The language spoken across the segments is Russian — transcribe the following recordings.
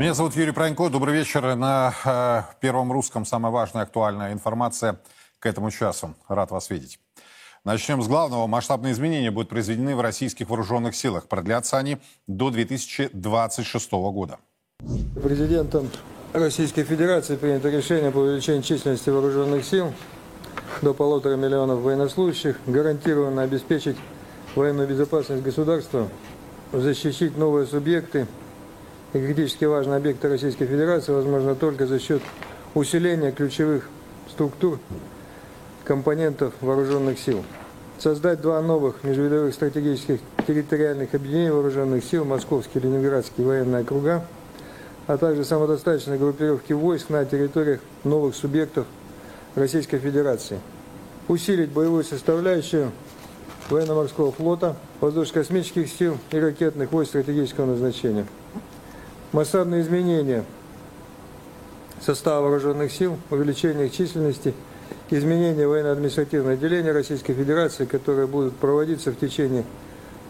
Меня зовут Юрий Пронько. Добрый вечер. На э, Первом Русском самая важная актуальная информация к этому часу. Рад вас видеть. Начнем с главного. Масштабные изменения будут произведены в российских вооруженных силах. Продлятся они до 2026 года. Президентом Российской Федерации принято решение по увеличению численности вооруженных сил до полутора миллионов военнослужащих, гарантированно обеспечить военную безопасность государства, защитить новые субъекты и критически важные объекты Российской Федерации возможно только за счет усиления ключевых структур компонентов вооруженных сил. Создать два новых межвидовых стратегических территориальных объединений вооруженных сил, Московский и Ленинградский военные округа, а также самодостаточные группировки войск на территориях новых субъектов Российской Федерации. Усилить боевую составляющую военно-морского флота, воздушно-космических сил и ракетных войск стратегического назначения. Масштабные изменения состава вооруженных сил, увеличение их численности, изменения военно-административного отделения Российской Федерации, которые будут проводиться в течение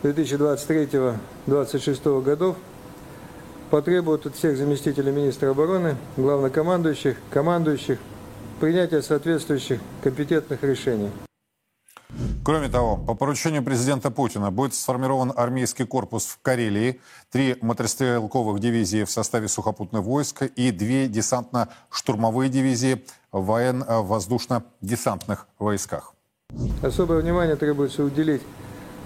2023-2026 годов, потребуют от всех заместителей министра обороны, главнокомандующих, командующих принятия соответствующих компетентных решений. Кроме того, по поручению президента Путина будет сформирован армейский корпус в Карелии, три мотострелковых дивизии в составе сухопутных войск и две десантно-штурмовые дивизии в военно-воздушно-десантных войсках. Особое внимание требуется уделить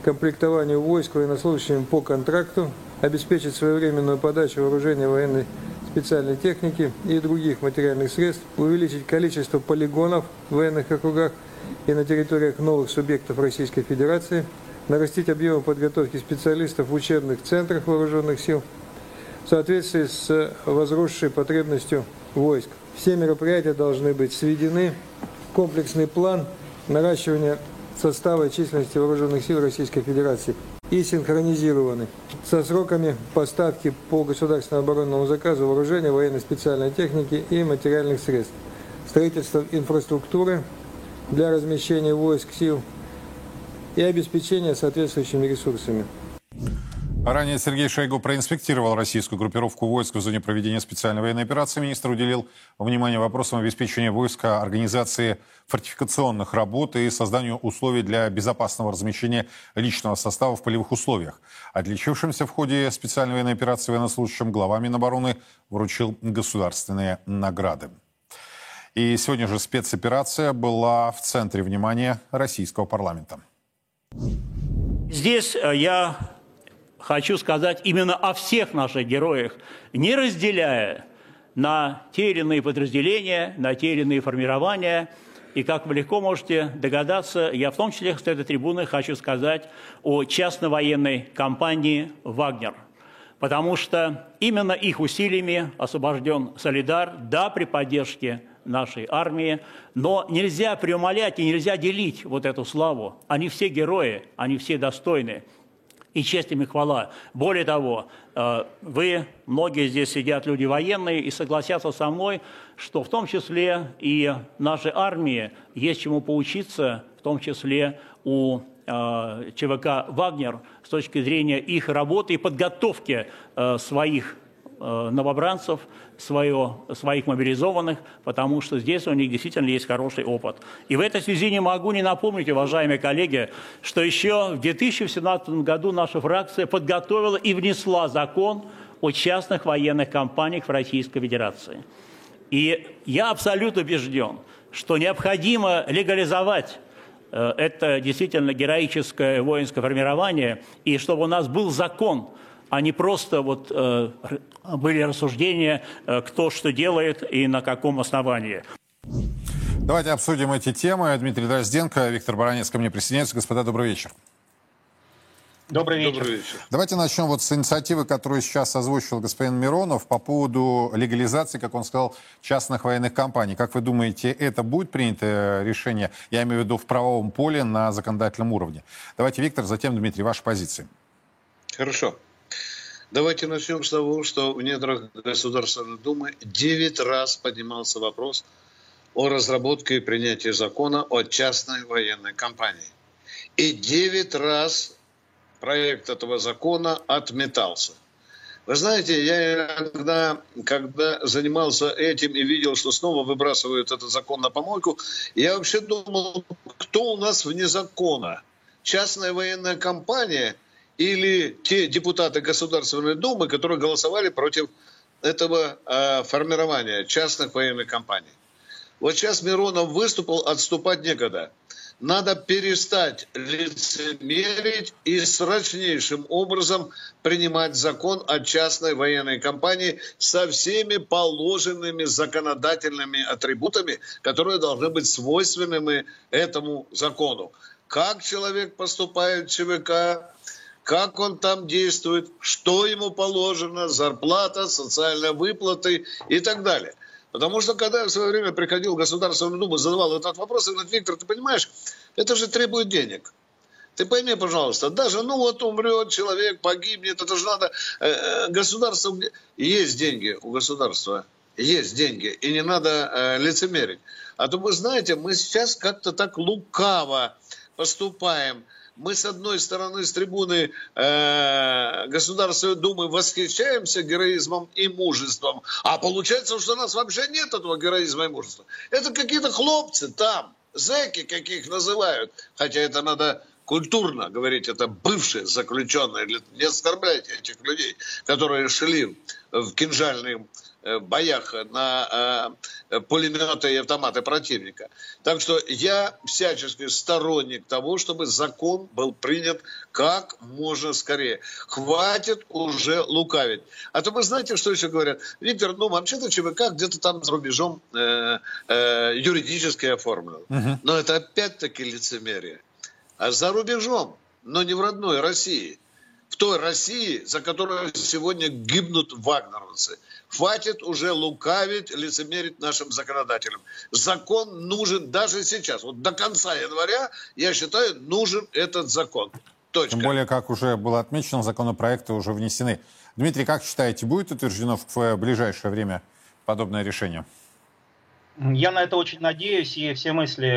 комплектованию войск военнослужащими по контракту, обеспечить своевременную подачу вооружения военной специальной техники и других материальных средств, увеличить количество полигонов в военных округах и на территориях новых субъектов Российской Федерации, нарастить объемы подготовки специалистов в учебных центрах вооруженных сил в соответствии с возросшей потребностью войск. Все мероприятия должны быть сведены в комплексный план наращивания состава и численности вооруженных сил Российской Федерации и синхронизированы со сроками поставки по государственному оборонному заказу вооружения, военной специальной техники и материальных средств, строительство инфраструктуры для размещения войск, сил и обеспечения соответствующими ресурсами. Ранее Сергей Шойгу проинспектировал российскую группировку войск в зоне проведения специальной военной операции. Министр уделил внимание вопросам обеспечения войска, организации фортификационных работ и созданию условий для безопасного размещения личного состава в полевых условиях. Отличившимся в ходе специальной военной операции военнослужащим глава Минобороны вручил государственные награды. И сегодня же спецоперация была в центре внимания российского парламента. Здесь э, я хочу сказать именно о всех наших героях, не разделяя на те или иные подразделения, на те или иные формирования. И как вы легко можете догадаться, я в том числе с этой трибуны хочу сказать о частно-военной компании «Вагнер». Потому что именно их усилиями освобожден Солидар, да, при поддержке нашей армии, но нельзя преумолять и нельзя делить вот эту славу. Они все герои, они все достойны и честь им и хвала. Более того, э, вы, многие здесь сидят люди военные, и согласятся со мной, что в том числе и нашей армии есть чему поучиться, в том числе у э, ЧВК «Вагнер» с точки зрения их работы и подготовки э, своих новобранцев, свое, своих мобилизованных, потому что здесь у них действительно есть хороший опыт. И в этой связи не могу не напомнить, уважаемые коллеги, что еще в 2017 году наша фракция подготовила и внесла закон о частных военных компаниях в Российской Федерации. И я абсолютно убежден, что необходимо легализовать э, это действительно героическое воинское формирование, и чтобы у нас был закон – а не просто вот э, были рассуждения, э, кто что делает и на каком основании. Давайте обсудим эти темы. Дмитрий Дрозденко, Виктор Баранец ко мне присоединяются. Господа, добрый вечер. Добрый вечер. Добрый вечер. Давайте начнем вот с инициативы, которую сейчас озвучил господин Миронов по поводу легализации, как он сказал, частных военных компаний. Как вы думаете, это будет принято решение, я имею в виду в правовом поле на законодательном уровне? Давайте, Виктор, затем Дмитрий, ваши позиции. Хорошо. Давайте начнем с того, что в недрах Государственной Думы 9 раз поднимался вопрос о разработке и принятии закона о частной военной компании. И 9 раз проект этого закона отметался. Вы знаете, я иногда, когда занимался этим и видел, что снова выбрасывают этот закон на помойку, я вообще думал, кто у нас вне закона? Частная военная компания или те депутаты Государственной Думы, которые голосовали против этого э, формирования частных военных компаний? Вот сейчас Миронов выступил, отступать некогда надо перестать лицемерить и срочнейшим образом принимать закон о частной военной компании со всеми положенными законодательными атрибутами, которые должны быть свойственными этому закону. Как человек поступает в ЧВК, как он там действует, что ему положено, зарплата, социальные выплаты и так далее. Потому что когда я в свое время приходил в Государственную Думу, задавал этот вопрос, я говорю, Виктор, ты понимаешь, это же требует денег. Ты пойми, пожалуйста, даже, ну вот умрет человек, погибнет, это же надо, э, э государство, есть деньги у государства, есть деньги, и не надо э, лицемерить. А то вы знаете, мы сейчас как-то так лукаво поступаем мы с одной стороны с трибуны э, Государственной Думы восхищаемся героизмом и мужеством, а получается, что у нас вообще нет этого героизма и мужества. Это какие-то хлопцы там, зэки каких называют, хотя это надо культурно говорить, это бывшие заключенные, не оскорбляйте этих людей, которые шли в кинжальные боях на э, пулеметы и автоматы противника. Так что я всячески сторонник того, чтобы закон был принят как можно скорее. Хватит уже лукавить. А то вы знаете, что еще говорят? Виктор, ну вообще-то ЧВК где-то там за рубежом э, э, юридически оформлен. Угу. Но это опять-таки лицемерие. А за рубежом, но не в родной России. В той России, за которую сегодня гибнут вагнеровцы. Хватит уже лукавить, лицемерить нашим законодателям. Закон нужен даже сейчас. Вот до конца января, я считаю, нужен этот закон. Точка. Тем более, как уже было отмечено, законопроекты уже внесены. Дмитрий, как считаете, будет утверждено в ближайшее время подобное решение? Я на это очень надеюсь, и все мысли,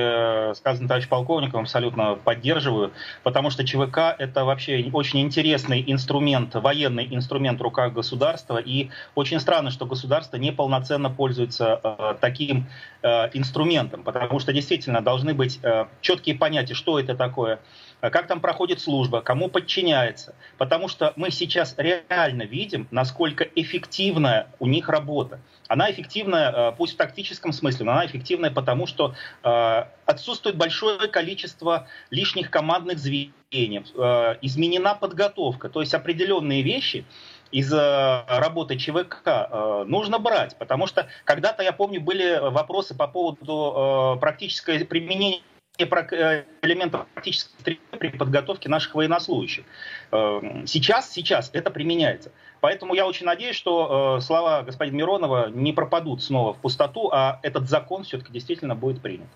э, сказанные товарищем полковником, абсолютно поддерживаю, потому что ЧВК – это вообще очень интересный инструмент, военный инструмент в руках государства, и очень странно, что государство неполноценно пользуется э, таким э, инструментом, потому что действительно должны быть э, четкие понятия, что это такое – как там проходит служба, кому подчиняется. Потому что мы сейчас реально видим, насколько эффективная у них работа. Она эффективная, э, пусть в тактическом смысле, но она эффективная потому, что э, отсутствует большое количество лишних командных звеньев, э, изменена подготовка, то есть определенные вещи, из работы ЧВК нужно брать, потому что когда-то, я помню, были вопросы по поводу практического применения элементов практической при подготовке наших военнослужащих. Э, сейчас, сейчас это применяется. Поэтому я очень надеюсь, что э, слова господина Миронова не пропадут снова в пустоту, а этот закон все-таки действительно будет принят.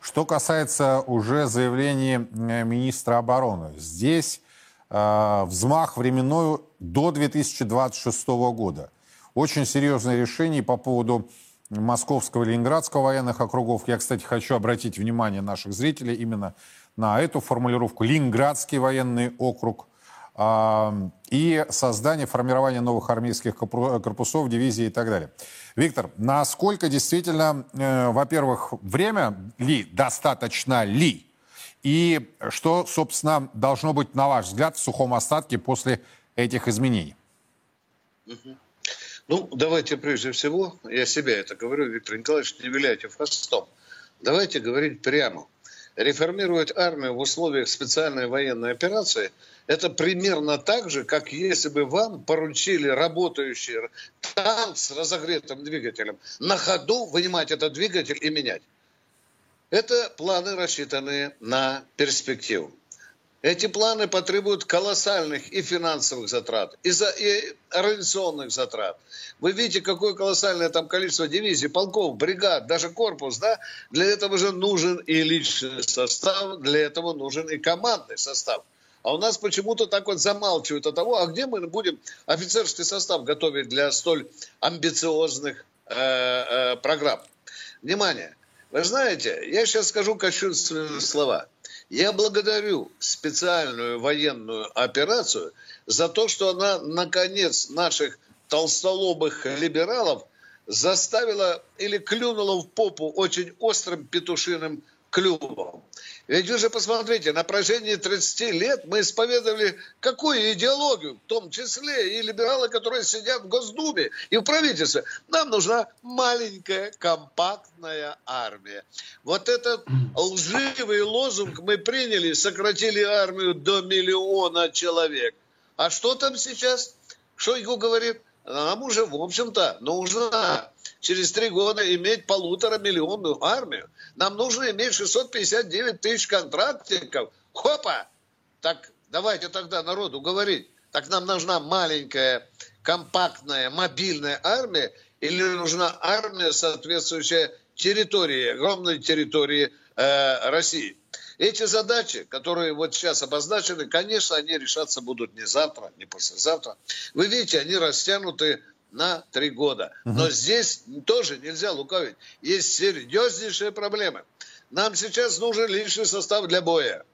Что касается уже заявлений министра обороны, здесь э, взмах временной до 2026 года. Очень серьезное решение по поводу Московского и Ленинградского военных округов. Я, кстати, хочу обратить внимание наших зрителей именно на эту формулировку. Ленинградский военный округ и создание, формирование новых армейских корпусов, дивизий и так далее. Виктор, насколько действительно, э, во-первых, время ли, достаточно ли? И что, собственно, должно быть, на ваш взгляд, в сухом остатке после этих изменений? Ну, давайте прежде всего, я себя это говорю, Виктор Николаевич, не виляйте хвостом. Давайте говорить прямо. Реформировать армию в условиях специальной военной операции – это примерно так же, как если бы вам поручили работающий танк с разогретым двигателем на ходу вынимать этот двигатель и менять. Это планы, рассчитанные на перспективу. Эти планы потребуют колоссальных и финансовых затрат, и, за, и организационных затрат. Вы видите, какое колоссальное там количество дивизий, полков, бригад, даже корпус, да? Для этого же нужен и личный состав, для этого нужен и командный состав. А у нас почему-то так вот замалчивают от того, а где мы будем офицерский состав готовить для столь амбициозных э, э, программ. Внимание! Вы знаете, я сейчас скажу кощунственные слова. Я благодарю специальную военную операцию за то, что она, наконец, наших толстолобых либералов заставила или клюнула в попу очень острым петушиным клювом. Ведь вы же посмотрите, на протяжении 30 лет мы исповедовали какую идеологию, в том числе и либералы, которые сидят в Госдуме и в правительстве. Нам нужна маленькая компактная армия. Вот этот лживый лозунг мы приняли, сократили армию до миллиона человек. А что там сейчас? Шойгу говорит? Нам уже, в общем-то, нужна через три года иметь полутора миллионную армию. Нам нужно иметь 659 тысяч контрактников. Хопа! Так давайте тогда народу говорить. Так нам нужна маленькая, компактная, мобильная армия или нужна армия, соответствующая территории, огромной территории э, России. Эти задачи, которые вот сейчас обозначены, конечно, они решаться будут не завтра, не послезавтра. Вы видите, они растянуты на три года. Но здесь тоже нельзя лукавить. Есть серьезнейшие проблемы. Нам сейчас нужен личный состав для боя,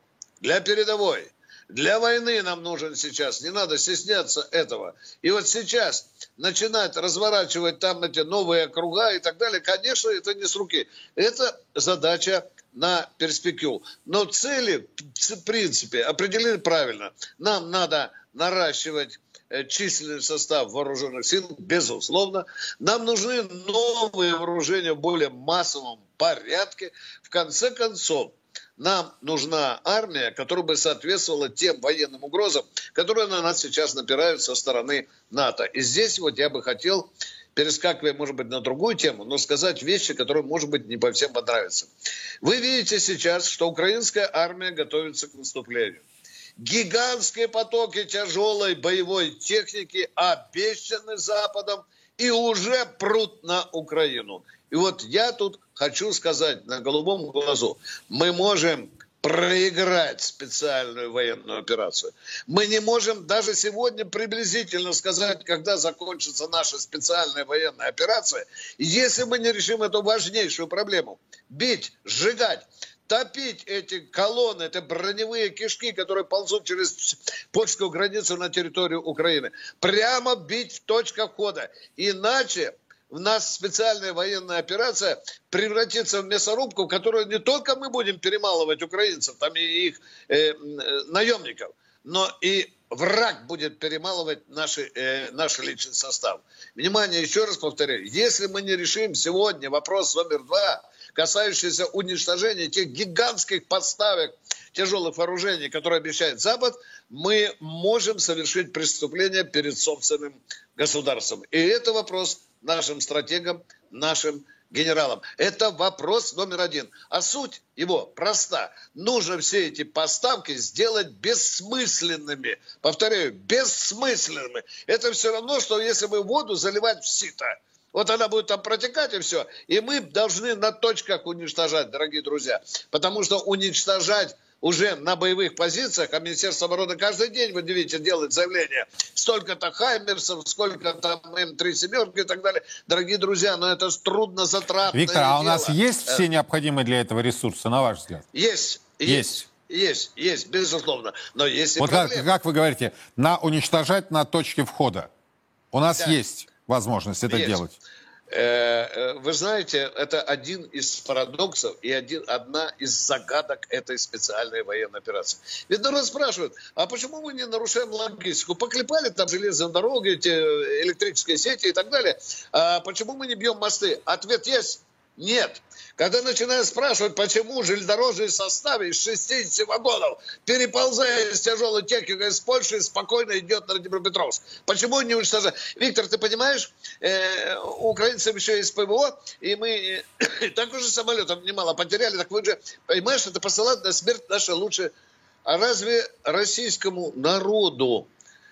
для передовой. Для войны нам нужен сейчас, не надо стесняться этого. И вот сейчас начинать разворачивать там эти новые округа и так далее, конечно, это не с руки. Это задача на перспективу. Но цели, в принципе, определены правильно. Нам надо наращивать Э, численный состав вооруженных сил, безусловно. Нам нужны новые вооружения в более массовом порядке. В конце концов, нам нужна армия, которая бы соответствовала тем военным угрозам, которые на нас сейчас напирают со стороны НАТО. И здесь вот я бы хотел, перескакивая, может быть, на другую тему, но сказать вещи, которые, может быть, не по всем понравятся. Вы видите сейчас, что украинская армия готовится к наступлению гигантские потоки тяжелой боевой техники обещаны Западом и уже прут на Украину. И вот я тут хочу сказать на голубом глазу, мы можем проиграть специальную военную операцию. Мы не можем даже сегодня приблизительно сказать, когда закончится наша специальная военная операция, если мы не решим эту важнейшую проблему. Бить, сжигать, топить эти колонны, это броневые кишки, которые ползут через польскую границу на территорию Украины. Прямо бить в точках входа. Иначе в нас специальная военная операция превратится в мясорубку, в которую не только мы будем перемалывать украинцев, там и их э, наемников, но и враг будет перемалывать наши, э, наш личный состав. Внимание, еще раз повторяю, если мы не решим сегодня вопрос номер два, касающийся уничтожения тех гигантских подставок тяжелых вооружений, которые обещает Запад, мы можем совершить преступление перед собственным государством. И это вопрос нашим стратегам, нашим генералам. Это вопрос номер один. А суть его проста. Нужно все эти поставки сделать бессмысленными. Повторяю, бессмысленными. Это все равно, что если бы воду заливать в сито – вот она будет там протекать и все. И мы должны на точках уничтожать, дорогие друзья. Потому что уничтожать уже на боевых позициях, а Министерство обороны каждый день, вы видите, делает заявление, столько-то Хаймерсов, сколько там М3 семерки и так далее. Дорогие друзья, но это трудно затратно. Виктор, а у нас есть все необходимые для этого ресурсы, на ваш взгляд? Есть. Есть. Есть, есть, безусловно. Но есть вот как, как вы говорите, на уничтожать на точке входа. У нас да. есть возможность это Есть. делать? Э, э, вы знаете, это один из парадоксов и один, одна из загадок этой специальной военной операции. Ведь народ спрашивает, а почему мы не нарушаем логистику? Поклепали там железные дороги, эти электрические сети и так далее. А почему мы не бьем мосты? Ответ есть. Нет. Когда начинают спрашивать, почему железнодорожный состав из 60 вагонов, переползая из тяжелой техники из Польши, спокойно идет на Днепропетровск. Почему не уничтожают? Виктор, ты понимаешь, э, украинцам еще есть ПВО, и мы э, так уже самолетов немало потеряли, так вы же, понимаешь, это посылать на смерть наши лучшие. А разве российскому народу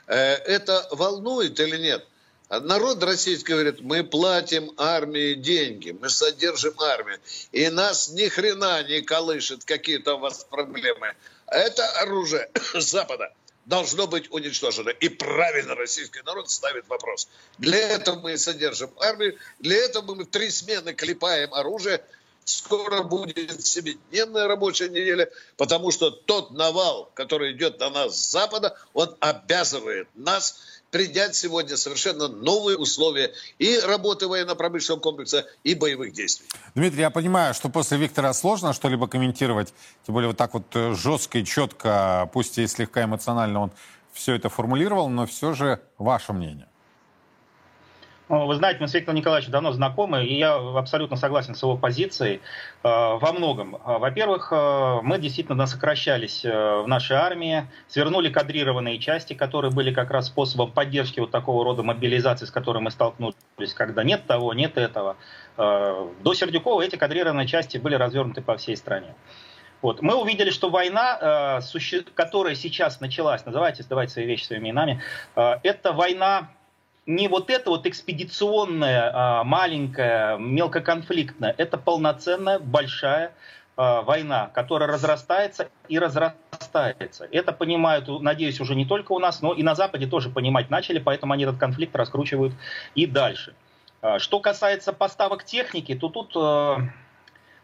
э, это волнует или нет? А народ российский говорит, мы платим армии деньги, мы содержим армию, и нас ни хрена не колышет какие-то у вас проблемы. Это оружие Запада должно быть уничтожено. И правильно российский народ ставит вопрос. Для этого мы содержим армию, для этого мы в три смены клепаем оружие, скоро будет семидневная рабочая неделя, потому что тот навал, который идет на нас с Запада, он обязывает нас принять сегодня совершенно новые условия и работы военно-промышленного комплекса, и боевых действий. Дмитрий, я понимаю, что после Виктора сложно что-либо комментировать, тем более вот так вот э, жестко и четко, пусть и слегка эмоционально он все это формулировал, но все же ваше мнение. Ну, вы знаете, мы с Виктором Николаевичем давно знакомы, и я абсолютно согласен с его позицией э, во многом. Э, во-первых, э, мы действительно сокращались в нашей армии, свернули кадрированные части, которые были как раз способом поддержки вот такого рода мобилизации, с которой мы столкнулись, когда нет того, нет этого. До Сердюкова эти кадрированные части были развернуты по всей стране. Вот. Мы увидели, что война, которая сейчас началась, называйте, сдавайте свои вещи своими именами, это война не вот это вот экспедиционная, а, маленькая, мелкоконфликтная, это полноценная большая а, война, которая разрастается и разрастается. Это понимают, надеюсь, уже не только у нас, но и на Западе тоже понимать начали, поэтому они этот конфликт раскручивают и дальше. А, что касается поставок техники, то тут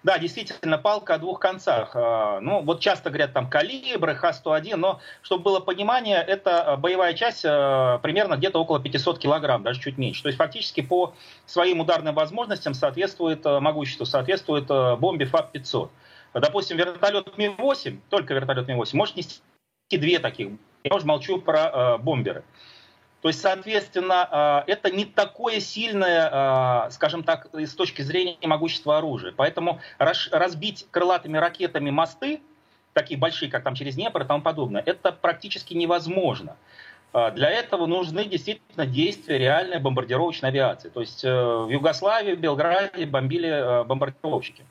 да, действительно, палка о двух концах. А, ну, вот часто говорят там калибры, Х-101, но, чтобы было понимание, это боевая часть а, примерно где-то около 500 килограмм, даже чуть меньше. То есть фактически по своим ударным возможностям соответствует, а, могуществу соответствует бомбе ФАП-500. Допустим, вертолет Ми-8, только вертолет Ми-8, может нести две таких. Я уже молчу про бомберы. То есть, соответственно, а, это не такое сильное, а, скажем так, с точки зрения могущества оружия. Поэтому разбить крылатыми ракетами мосты, такие большие, как там через Днепр и тому подобное, это практически невозможно. А, для этого нужны действительно действия реальной бомбардировочной авиации. То есть э, в Югославии, в Белграде бомбили э, бомбардировщики.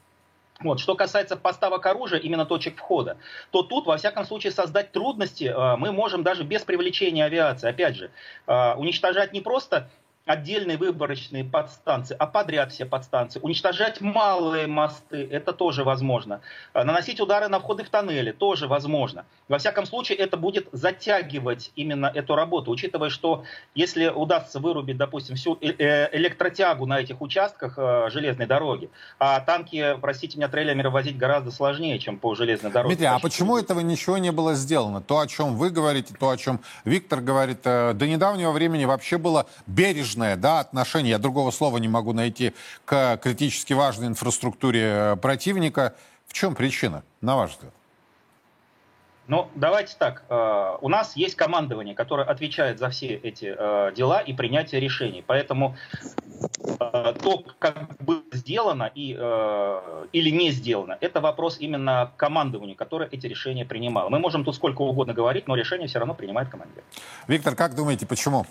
Вот. Что касается поставок оружия, именно точек входа, то тут, во всяком случае, создать трудности э, мы можем даже без привлечения авиации. Опять же, э, уничтожать не просто отдельные выборочные подстанции, а подряд все подстанции. Уничтожать малые мосты, это тоже возможно. А, наносить удары на входы в тоннели, тоже возможно. Во всяком случае, это будет затягивать именно эту работу, учитывая, что если удастся вырубить, допустим, всю э, э, электротягу на этих участках э, железной дороги, а танки, простите меня, трейлерами возить гораздо сложнее, чем по железной дороге. Дмитрий, а почему этого ничего не было сделано? То, о чем вы говорите, то, о чем Виктор говорит, до недавнего времени вообще было бережно бережное да, отношение, я другого слова не могу найти, к критически важной инфраструктуре э, противника. В чем причина, на ваш взгляд? Ну, давайте так. Э, у нас есть командование, которое отвечает за все эти э, дела и принятие решений. Поэтому то, как было сделано и, или не сделано, это вопрос именно командованию, которое эти решения принимало. Мы можем тут сколько угодно говорить, но решение все равно принимает командир. Виктор, как думаете, почему?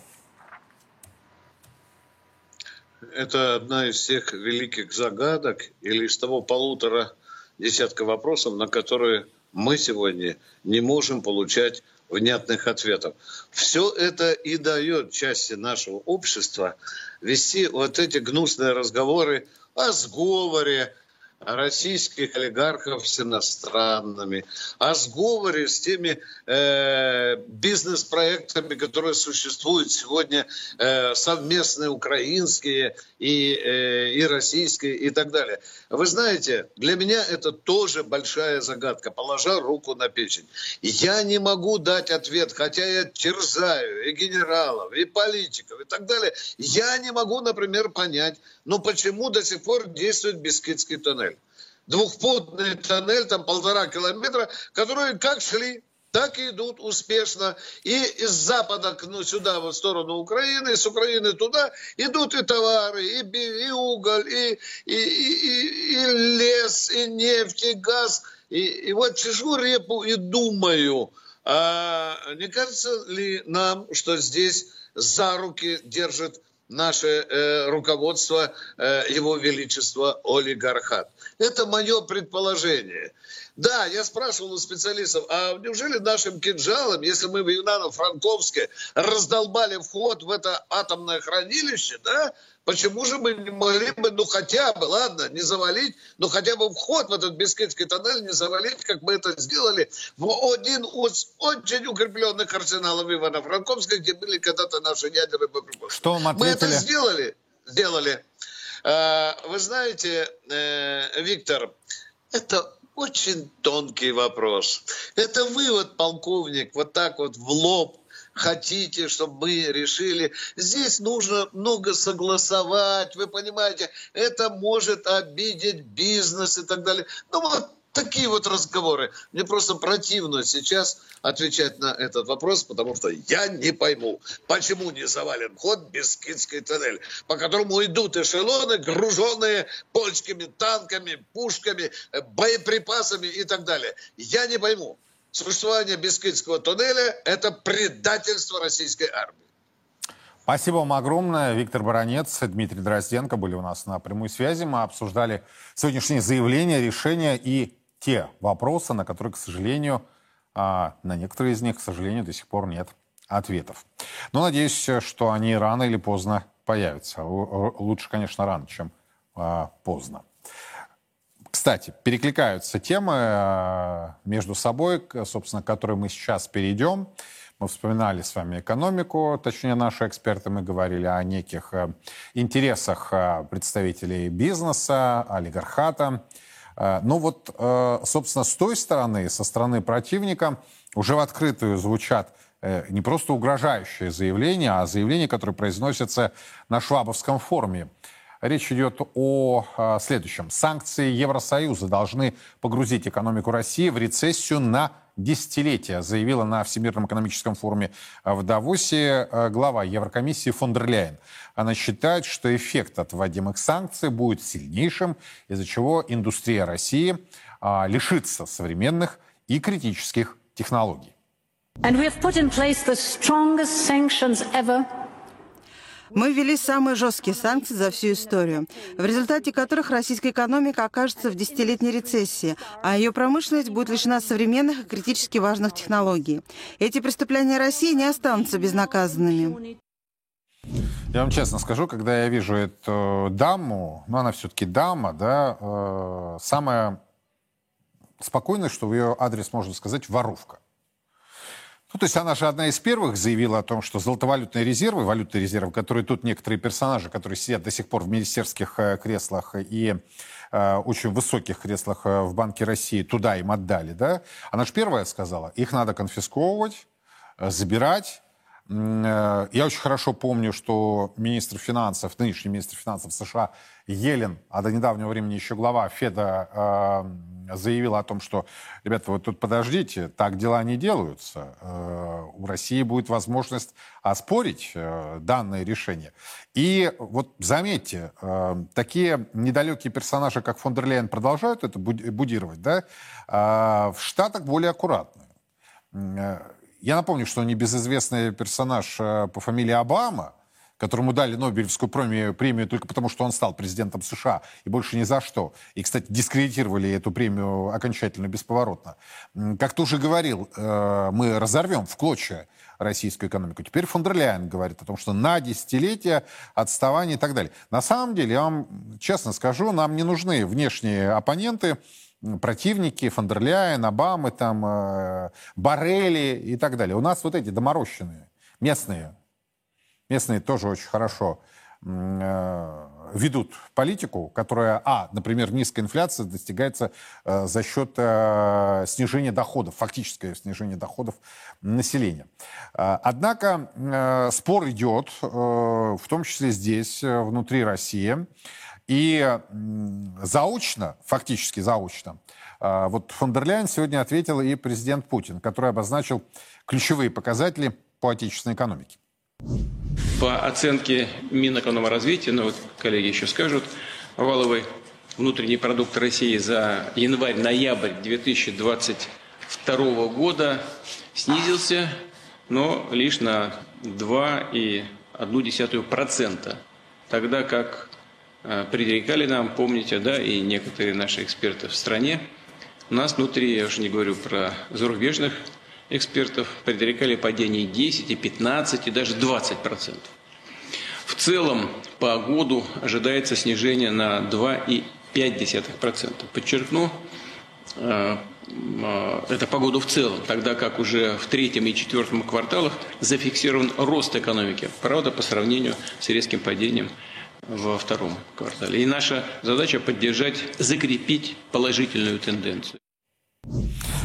Это одна из тех великих загадок или из того полутора десятка вопросов, на которые мы сегодня не можем получать внятных ответов. Все это и дает части нашего общества вести вот эти гнусные разговоры о сговоре, российских олигархов с иностранными, о сговоре с теми э, бизнес-проектами, которые существуют сегодня, э, совместные украинские и, э, и российские и так далее. Вы знаете, для меня это тоже большая загадка, положа руку на печень. Я не могу дать ответ, хотя я терзаю и генералов, и политиков и так далее. Я не могу, например, понять, ну почему до сих пор действует Бескидский тоннель двухпутный тоннель, там полтора километра, которые как шли, так и идут успешно. И из запада ну, сюда, в сторону Украины, с Украины туда идут и товары, и, и уголь, и, и, и, и лес, и нефть, и газ. И, и вот сижу репу и думаю, а не кажется ли нам, что здесь за руки держит наше э, руководство э, Его Величества олигархат. Это мое предположение. Да, я спрашивал у специалистов, а неужели нашим кинжалом, если мы в Юнано-Франковске раздолбали вход в это атомное хранилище, да, почему же мы не могли бы, ну хотя бы, ладно, не завалить, но хотя бы вход в этот Бискетский тоннель не завалить, как мы это сделали в один из очень укрепленных арсеналов Ивано-Франковска, где были когда-то наши ядерные боеприпасы. Что вам ответили? Мы это сделали, сделали. А, вы знаете, э, Виктор, это очень тонкий вопрос. Это вы, вот, полковник, вот так вот в лоб хотите, чтобы мы решили. Здесь нужно много согласовать, вы понимаете, это может обидеть бизнес и так далее. Ну вот такие вот разговоры. Мне просто противно сейчас отвечать на этот вопрос, потому что я не пойму, почему не завален ход Бескидский тоннель, по которому идут эшелоны, груженные польскими танками, пушками, боеприпасами и так далее. Я не пойму. Существование Бескидского тоннеля – это предательство российской армии. Спасибо вам огромное. Виктор Баранец, Дмитрий Дрозденко были у нас на прямой связи. Мы обсуждали сегодняшние заявления, решения и те вопросы, на которые, к сожалению, а, на некоторые из них, к сожалению, до сих пор нет ответов. Но надеюсь, что они рано или поздно появятся. Лучше, конечно, рано, чем а, поздно. Кстати, перекликаются темы а, между собой, собственно, к которой мы сейчас перейдем. Мы вспоминали с вами экономику, точнее, наши эксперты, мы говорили о неких интересах представителей бизнеса, олигархата, Э, ну вот, э, собственно, с той стороны, со стороны противника, уже в открытую звучат э, не просто угрожающие заявления, а заявления, которые произносятся на швабовском форуме. Речь идет о следующем. Санкции Евросоюза должны погрузить экономику России в рецессию на десятилетия, заявила на Всемирном экономическом форуме в Давосе э, глава Еврокомиссии фон дер Ляйен. Она считает, что эффект от вводимых санкций будет сильнейшим, из-за чего индустрия России а, лишится современных и критических технологий. And we have put in place the strongest sanctions ever мы ввели самые жесткие санкции за всю историю, в результате которых российская экономика окажется в десятилетней рецессии, а ее промышленность будет лишена современных и критически важных технологий. Эти преступления России не останутся безнаказанными. Я вам честно скажу, когда я вижу эту даму, ну она все-таки дама, да, э, самое спокойное, что в ее адрес можно сказать, воровка. Ну, то есть она же одна из первых заявила о том, что золотовалютные резервы, валютные резервы, которые тут некоторые персонажи, которые сидят до сих пор в министерских э, креслах и э, очень высоких креслах э, в Банке России, туда им отдали, да? Она же первая сказала, их надо конфисковывать, э, забирать. Я очень хорошо помню, что министр финансов, нынешний министр финансов США Елен, а до недавнего времени еще глава Феда заявила о том, что, ребята, вот тут подождите, так дела не делаются. Э, у России будет возможность оспорить э, данное решение. И вот заметьте, э, такие недалекие персонажи, как фон дер Лейен, продолжают это будировать, да? Э, в Штатах более аккуратно. Я напомню, что небезызвестный персонаж по фамилии Обама – которому дали Нобелевскую премию, премию только потому, что он стал президентом США, и больше ни за что. И, кстати, дискредитировали эту премию окончательно, бесповоротно. Как ты уже говорил, э, мы разорвем в клочья российскую экономику. Теперь фон дер Ляйен говорит о том, что на десятилетия отставания и так далее. На самом деле, я вам честно скажу, нам не нужны внешние оппоненты, противники фон дер Ляйен, Обамы, там, э, Барели и так далее. У нас вот эти доморощенные, местные местные тоже очень хорошо э, ведут политику, которая, а, например, низкая инфляция достигается э, за счет э, снижения доходов, фактическое снижение доходов населения. Э, однако э, спор идет, э, в том числе здесь, э, внутри России, и э, заочно, фактически заочно, э, вот фон сегодня ответил и президент Путин, который обозначил ключевые показатели по отечественной экономике. По оценке Минэкономразвития, ну вот коллеги еще скажут, валовый внутренний продукт России за январь-ноябрь 2022 года снизился, но лишь на 2,1%, тогда как э, предрекали нам, помните, да, и некоторые наши эксперты в стране, у нас внутри, я уже не говорю про зарубежных экспертов предрекали падение 10, и 15 и даже 20 процентов. В целом по году ожидается снижение на 2,5 процента. Подчеркну, э, э, это по году в целом, тогда как уже в третьем и четвертом кварталах зафиксирован рост экономики. Правда, по сравнению с резким падением во втором квартале. И наша задача поддержать, закрепить положительную тенденцию.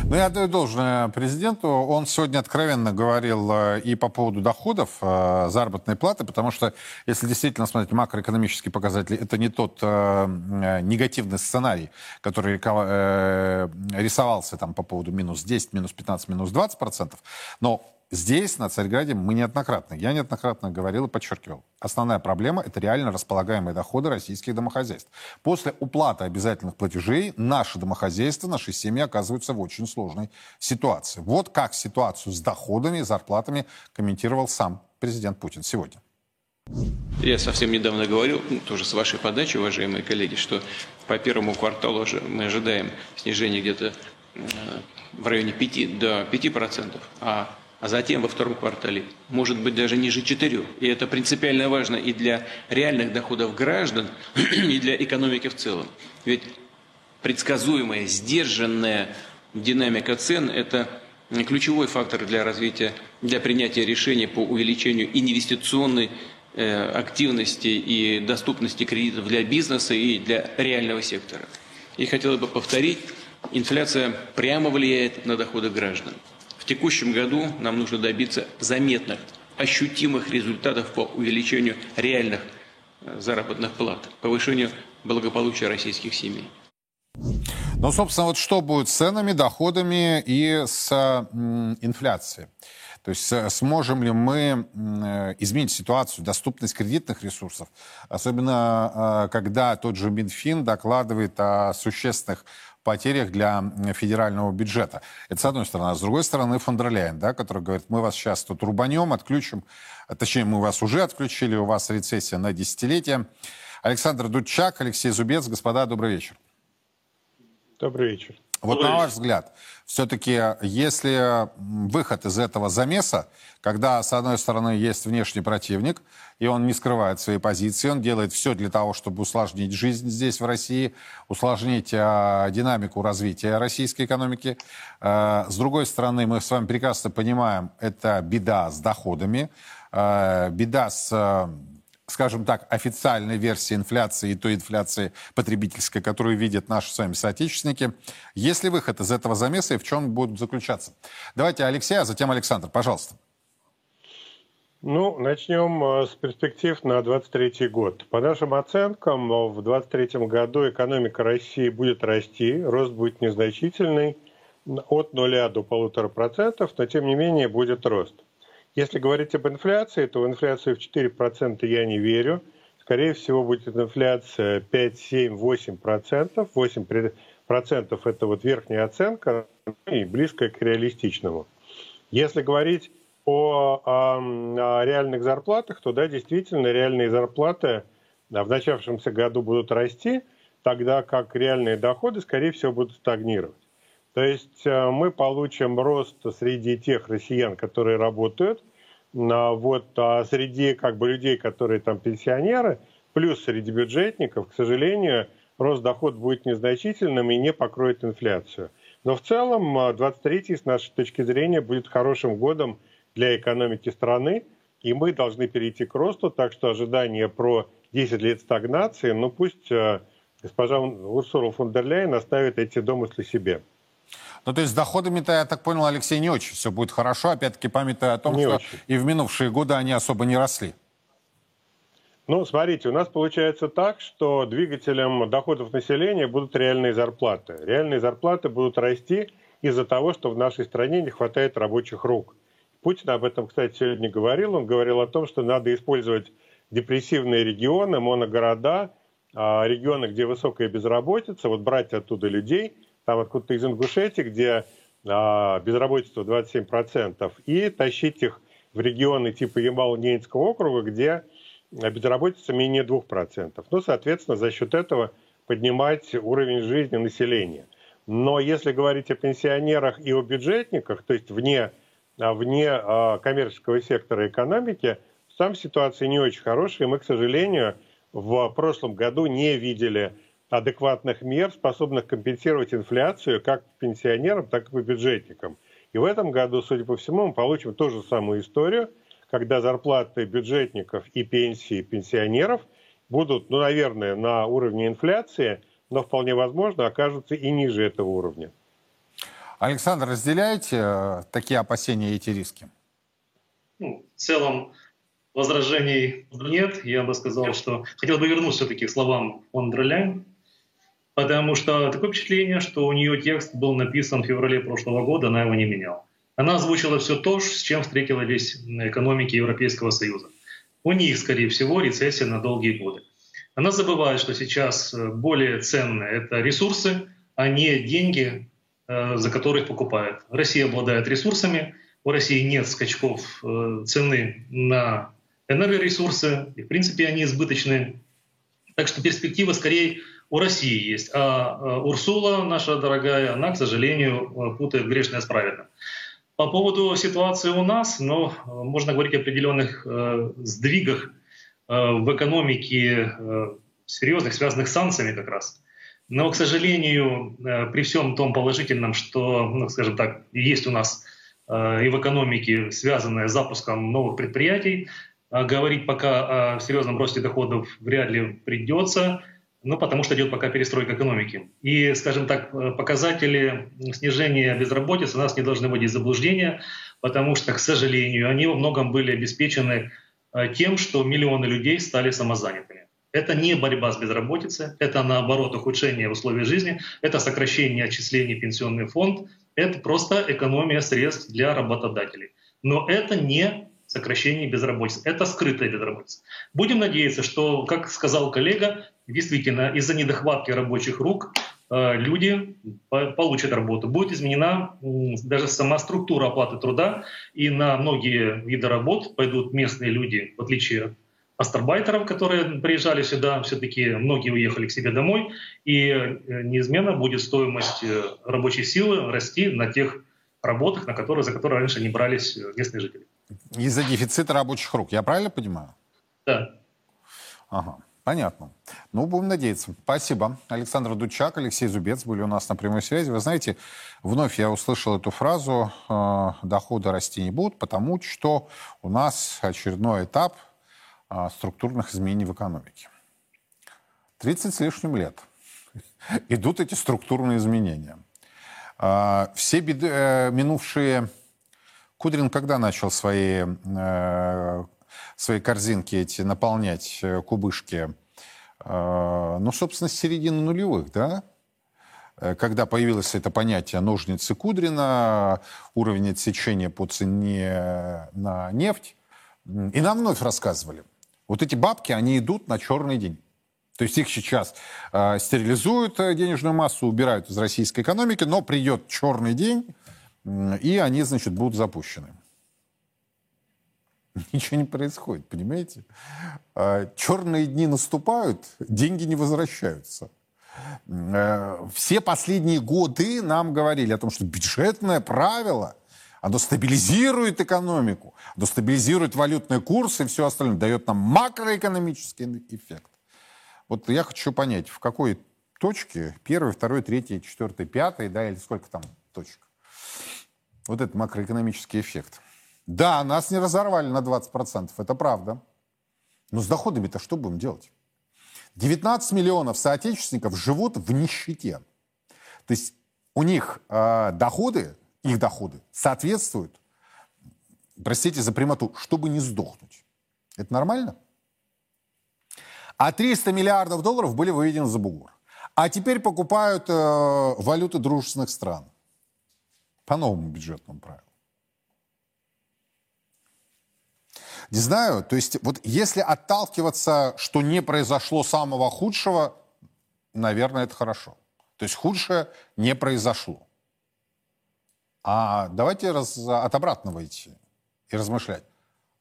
Ну, я отдаю должное президенту. Он сегодня откровенно говорил э, и по поводу доходов, э, заработной платы, потому что, если действительно смотреть макроэкономические показатели, это не тот э, негативный сценарий, который рисовался там по поводу минус 10, минус 15, минус 20 процентов. Но Здесь, на Царьграде, мы неоднократно, я неоднократно говорил и подчеркивал, основная проблема – это реально располагаемые доходы российских домохозяйств. После уплаты обязательных платежей наши домохозяйства, наши семьи оказываются в очень сложной ситуации. Вот как ситуацию с доходами и зарплатами комментировал сам президент Путин сегодня. Я совсем недавно говорил, ну, тоже с вашей подачи, уважаемые коллеги, что по первому кварталу мы ожидаем снижение где-то э, в районе 5 до 5%, а а затем во втором квартале может быть даже ниже 4. И это принципиально важно и для реальных доходов граждан, и для экономики в целом. Ведь предсказуемая, сдержанная динамика цен – это ключевой фактор для развития, для принятия решений по увеличению инвестиционной э, активности и доступности кредитов для бизнеса и для реального сектора. И хотел бы повторить, инфляция прямо влияет на доходы граждан. В текущем году нам нужно добиться заметных, ощутимых результатов по увеличению реальных э, заработных плат, повышению благополучия российских семей. Ну, собственно, вот что будет с ценами, доходами и с инфляцией? То есть сможем ли мы э, изменить ситуацию, доступность кредитных ресурсов, особенно э, когда тот же Минфин докладывает о существенных потерях для федерального бюджета. Это с одной стороны. А с другой стороны, фондерляйн, да, который говорит, мы вас сейчас тут рубанем, отключим. Точнее, мы вас уже отключили, у вас рецессия на десятилетие. Александр Дудчак, Алексей Зубец. Господа, добрый вечер. Добрый вечер. Вот на ваш взгляд, все-таки если выход из этого замеса, когда, с одной стороны, есть внешний противник, и он не скрывает свои позиции, он делает все для того, чтобы усложнить жизнь здесь, в России, усложнить э, динамику развития российской экономики. Э, с другой стороны, мы с вами прекрасно понимаем, это беда с доходами, э, беда с скажем так, официальной версии инфляции и той инфляции потребительской, которую видят наши с вами соотечественники. Есть ли выход из этого замеса и в чем будут заключаться? Давайте Алексей, а затем Александр, пожалуйста. Ну, начнем э, с перспектив на 2023 год. По нашим оценкам, в 2023 году экономика России будет расти, рост будет незначительный, от 0 до 1,5%, но тем не менее будет рост. Если говорить об инфляции, то в инфляцию в 4% я не верю. Скорее всего, будет инфляция 5, 7, 8%. 8% это вот верхняя оценка и близкая к реалистичному. Если говорить о, о, о реальных зарплатах, то да, действительно, реальные зарплаты в начавшемся году будут расти, тогда как реальные доходы, скорее всего, будут стагнировать. То есть э, мы получим рост среди тех россиян, которые работают, вот, а среди как бы людей, которые там пенсионеры, плюс среди бюджетников, к сожалению, рост доход будет незначительным и не покроет инфляцию. Но в целом 23-й, э, с нашей точки зрения, будет хорошим годом для экономики страны, и мы должны перейти к росту, так что ожидания про 10 лет стагнации, ну пусть э, госпожа Урсула фон дер Ляйен оставит эти домыслы себе. Ну, то есть с доходами-то, я так понял, Алексей, не очень все будет хорошо, опять-таки памятая о том, не что очень. и в минувшие годы они особо не росли. Ну, смотрите, у нас получается так, что двигателем доходов населения будут реальные зарплаты. Реальные зарплаты будут расти из-за того, что в нашей стране не хватает рабочих рук. Путин об этом, кстати, сегодня говорил. Он говорил о том, что надо использовать депрессивные регионы, моногорода, а, регионы, где высокая безработица, вот брать оттуда людей – там откуда-то из Ингушетии, где а, безработица 27%, и тащить их в регионы типа Ямало-Ненецкого округа, где безработица менее 2%. Ну, соответственно, за счет этого поднимать уровень жизни населения. Но если говорить о пенсионерах и о бюджетниках, то есть вне, а, вне а, коммерческого сектора экономики, там ситуация не очень хорошая. Мы, к сожалению, в прошлом году не видели адекватных мер, способных компенсировать инфляцию как пенсионерам, так и по бюджетникам. И в этом году, судя по всему, мы получим ту же самую историю, когда зарплаты бюджетников и пенсии пенсионеров будут, ну, наверное, на уровне инфляции, но вполне возможно окажутся и ниже этого уровня. Александр, разделяете э, такие опасения и эти риски? Ну, в целом возражений нет. Я бы сказал, что хотел бы вернуться все-таки к словам фон дер потому что такое впечатление, что у нее текст был написан в феврале прошлого года, она его не меняла. Она озвучила все то, с чем встретились экономики Европейского Союза. У них, скорее всего, рецессия на долгие годы. Она забывает, что сейчас э, более ценные это ресурсы, а не деньги, э, за которые их покупают. Россия обладает ресурсами, у России нет скачков э, цены на энергоресурсы, и в принципе они избыточны. Так что перспектива скорее у России есть. А Урсула, наша дорогая, она, к сожалению, путает грешное с праведным. По поводу ситуации у нас, ну, можно говорить о определенных э, сдвигах э, в экономике, э, серьезных, связанных с санкциями как раз. Но, к сожалению, э, при всем том положительном, что, ну, скажем так, есть у нас э, и в экономике, связанное с запуском новых предприятий, э, говорить пока о серьезном росте доходов вряд ли придется – ну, потому что идет пока перестройка экономики. И, скажем так, э, показатели снижения безработицы нас не должны вводить в заблуждение, потому что, к сожалению, они во многом были обеспечены э, тем, что миллионы людей стали самозанятыми. Это не борьба с безработицей, это наоборот ухудшение условий жизни, это сокращение отчислений в пенсионный фонд, это просто экономия средств для работодателей. Но это не сокращение безработицы. Это скрытая безработица. Будем надеяться, что, как сказал коллега, действительно из-за недохватки рабочих рук э, люди получат работу. Будет изменена даже сама структура оплаты труда, и на многие виды работ пойдут местные люди, в отличие от астарбайтеров, которые приезжали сюда, все-таки многие уехали к себе домой, и э, неизменно будет стоимость э, рабочей силы расти на тех работах, на которые, за которые раньше не брались местные жители. Из-за дефицита рабочих рук, я правильно понимаю? Да. Ага. Понятно. Ну, будем надеяться. Спасибо. Александр Дучак, Алексей Зубец были у нас на прямой связи. Вы знаете, вновь я услышал эту фразу э, «доходы расти не будут, потому что у нас очередной этап э, структурных изменений в экономике». 30 с лишним лет идут эти структурные изменения. Э, все беды, э, минувшие... Кудрин когда начал свои э, свои корзинки эти наполнять, э, кубышки, э, ну, собственно, с середины нулевых, да, когда появилось это понятие ножницы Кудрина, уровень отсечения по цене на нефть, и нам вновь рассказывали, вот эти бабки, они идут на черный день. То есть их сейчас э, стерилизуют денежную массу, убирают из российской экономики, но придет черный день, и они, значит, будут запущены. Ничего не происходит, понимаете? А, черные дни наступают, деньги не возвращаются. Э, все последние годы нам говорили о том, что бюджетное правило, оно стабилизирует экономику, оно стабилизирует валютный курс и все остальное, дает нам макроэкономический эффект. Вот я хочу понять, в какой точке, первой, второй, третьей, четвертой, пятой, да, или сколько там точек, вот этот макроэкономический эффект – да, нас не разорвали на 20%, это правда. Но с доходами-то что будем делать? 19 миллионов соотечественников живут в нищете. То есть у них э, доходы, их доходы соответствуют, простите за прямоту, чтобы не сдохнуть. Это нормально? А 300 миллиардов долларов были выведены за бугор. А теперь покупают э, валюты дружественных стран. По новому бюджетному правилу. Не знаю, то есть вот если отталкиваться, что не произошло самого худшего, наверное, это хорошо. То есть худшее не произошло. А давайте раз, от обратного идти и размышлять.